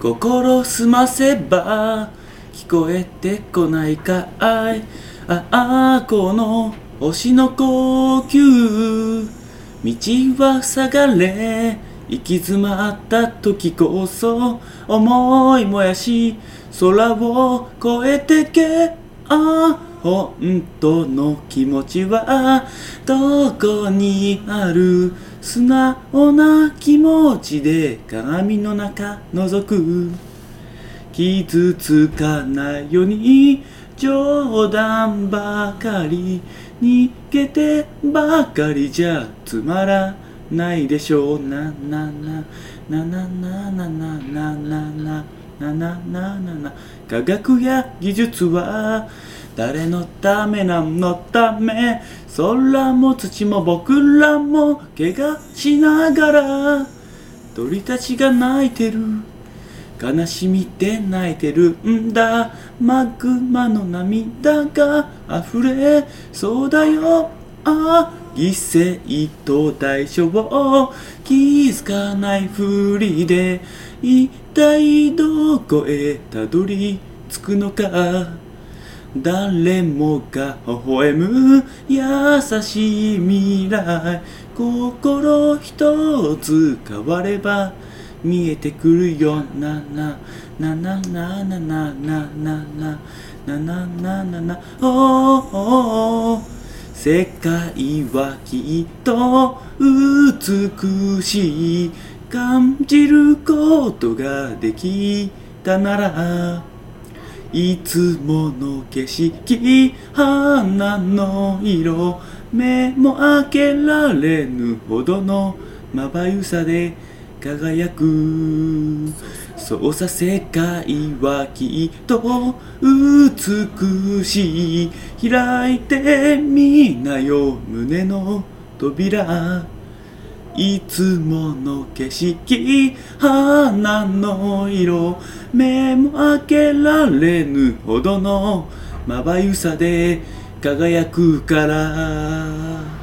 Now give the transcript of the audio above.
心澄ませば聞こえてこないかい。ああこの星の呼吸。道は下がれ行き詰まった時こそ思いもやし空を越えてけ。あ本当の気持ちはどこにある素直な気持ちで鏡の中覗く。傷つかないように冗談ばかり。逃げてばかりじゃつまらないでしょう。ななななななななななな。ななななな。科学や技術は誰のため何のため？空も土も僕らも怪我しながら。鳥たちが泣いてる。悲しみで泣いてるんだ。マグマの涙が溢れ。そうだよ。ああ。犠牲と代償を気づかないふりで一体どこへたどり着くのか誰もが微笑む優しい未来。心一つ変われば見えてくるよ。なななななななななななな。なななおお世界はきっと美しい感じることができたならいつもの景色花の色目も開けられぬほどのまばゆさで輝く。そうさ世界はきっと美しい開いてみなよ胸の扉いつもの景色花の色目も開けられぬほどのまばゆさで輝くから